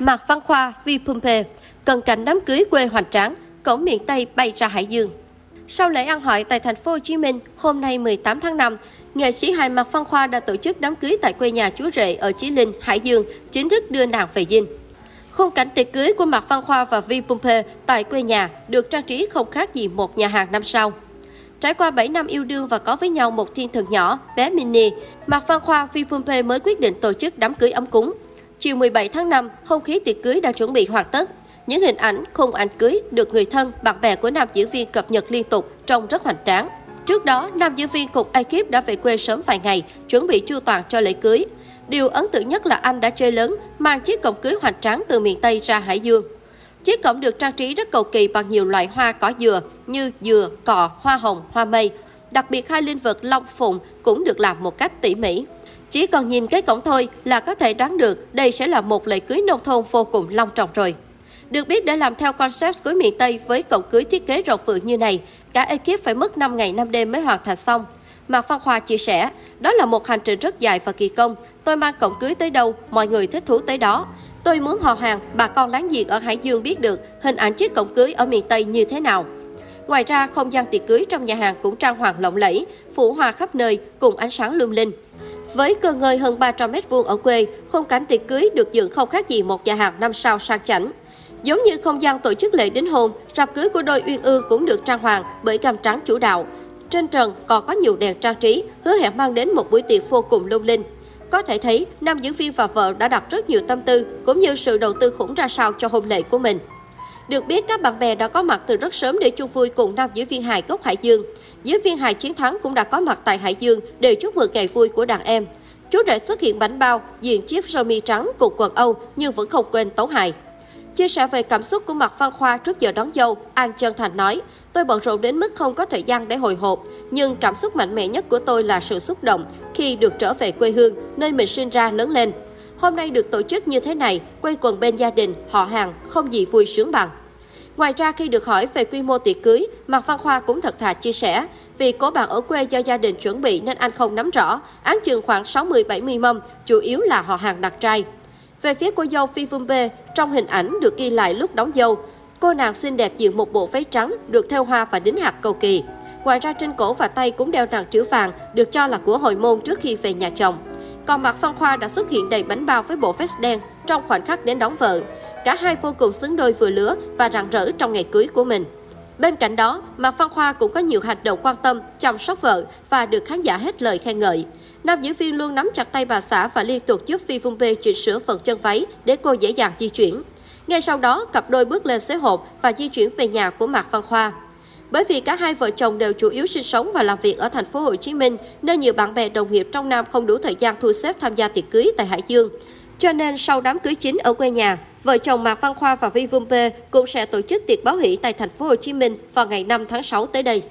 Mạc Văn Khoa, Vi Pumpe, cận cảnh đám cưới quê hoành tráng, cổng miền Tây bay ra Hải Dương. Sau lễ ăn hỏi tại thành phố Hồ Chí Minh hôm nay 18 tháng 5, nghệ sĩ hài Mạc Văn Khoa đã tổ chức đám cưới tại quê nhà chú rể ở Chí Linh, Hải Dương, chính thức đưa nàng về dinh. Khung cảnh tiệc cưới của Mạc Văn Khoa và Vi Pumpe tại quê nhà được trang trí không khác gì một nhà hàng năm sau. Trải qua 7 năm yêu đương và có với nhau một thiên thần nhỏ, bé Mini, Mạc Văn Khoa, Vi Pumpe mới quyết định tổ chức đám cưới ấm cúng. Chiều 17 tháng 5, không khí tiệc cưới đã chuẩn bị hoàn tất. Những hình ảnh, khung ảnh cưới được người thân, bạn bè của nam diễn viên cập nhật liên tục, trông rất hoành tráng. Trước đó, nam diễn viên cùng ekip đã về quê sớm vài ngày, chuẩn bị chu toàn cho lễ cưới. Điều ấn tượng nhất là anh đã chơi lớn, mang chiếc cổng cưới hoành tráng từ miền Tây ra Hải Dương. Chiếc cổng được trang trí rất cầu kỳ bằng nhiều loại hoa cỏ dừa như dừa, cọ, hoa hồng, hoa mây. Đặc biệt hai linh vật long phụng cũng được làm một cách tỉ mỉ. Chỉ còn nhìn cái cổng thôi là có thể đoán được đây sẽ là một lễ cưới nông thôn vô cùng long trọng rồi. Được biết để làm theo concept cưới miền Tây với cổng cưới thiết kế rộng phượng như này, cả ekip phải mất 5 ngày 5 đêm mới hoàn thành xong. Mạc Văn Khoa chia sẻ, đó là một hành trình rất dài và kỳ công. Tôi mang cổng cưới tới đâu, mọi người thích thú tới đó. Tôi muốn họ hàng, bà con láng giềng ở Hải Dương biết được hình ảnh chiếc cổng cưới ở miền Tây như thế nào. Ngoài ra, không gian tiệc cưới trong nhà hàng cũng trang hoàng lộng lẫy, phủ hoa khắp nơi cùng ánh sáng lung linh. Với cơ ngơi hơn 300 m2 ở quê, khung cảnh tiệc cưới được dựng không khác gì một nhà hàng năm sao sang chảnh. Giống như không gian tổ chức lễ đính hôn, rạp cưới của đôi Uyên Ư cũng được trang hoàng bởi cam trắng chủ đạo. Trên trần còn có nhiều đèn trang trí, hứa hẹn mang đến một buổi tiệc vô cùng lung linh. Có thể thấy, nam diễn viên và vợ đã đặt rất nhiều tâm tư cũng như sự đầu tư khủng ra sao cho hôn lễ của mình. Được biết, các bạn bè đã có mặt từ rất sớm để chung vui cùng nam diễn viên hài gốc Hải Dương. Diễn viên hài chiến thắng cũng đã có mặt tại Hải Dương để chúc mừng ngày vui của đàn em. Chú rể xuất hiện bánh bao, diện chiếc sơ mi trắng cùng quần Âu nhưng vẫn không quên tấu hài. Chia sẻ về cảm xúc của Mạc Văn Khoa trước giờ đón dâu, anh chân thành nói, tôi bận rộn đến mức không có thời gian để hồi hộp, nhưng cảm xúc mạnh mẽ nhất của tôi là sự xúc động khi được trở về quê hương, nơi mình sinh ra lớn lên. Hôm nay được tổ chức như thế này, quay quần bên gia đình, họ hàng, không gì vui sướng bằng. Ngoài ra khi được hỏi về quy mô tiệc cưới, Mạc Văn Khoa cũng thật thà chia sẻ, vì cố bạn ở quê do gia đình chuẩn bị nên anh không nắm rõ, án chừng khoảng 60-70 mâm, chủ yếu là họ hàng đặt trai. Về phía cô dâu Phi Vương B, trong hình ảnh được ghi lại lúc đóng dâu, cô nàng xinh đẹp diện một bộ váy trắng được theo hoa và đính hạt cầu kỳ. Ngoài ra trên cổ và tay cũng đeo tàng chữ vàng được cho là của hồi môn trước khi về nhà chồng. Còn Mạc Văn Khoa đã xuất hiện đầy bánh bao với bộ vest đen trong khoảnh khắc đến đón vợ. Cả hai vô cùng xứng đôi vừa lứa và rạng rỡ trong ngày cưới của mình. Bên cạnh đó, Mạc Văn Khoa cũng có nhiều hành động quan tâm, chăm sóc vợ và được khán giả hết lời khen ngợi. Nam diễn viên luôn nắm chặt tay bà xã và liên tục giúp Phi Vung Bê chỉnh sửa phần chân váy để cô dễ dàng di chuyển. Ngay sau đó, cặp đôi bước lên xế hộp và di chuyển về nhà của Mạc Văn Khoa. Bởi vì cả hai vợ chồng đều chủ yếu sinh sống và làm việc ở thành phố Hồ Chí Minh, nên nhiều bạn bè đồng nghiệp trong Nam không đủ thời gian thu xếp tham gia tiệc cưới tại Hải Dương. Cho nên sau đám cưới chính ở quê nhà, vợ chồng Mạc Văn Khoa và Vi Vumpe cũng sẽ tổ chức tiệc báo hỷ tại thành phố Hồ Chí Minh vào ngày 5 tháng 6 tới đây.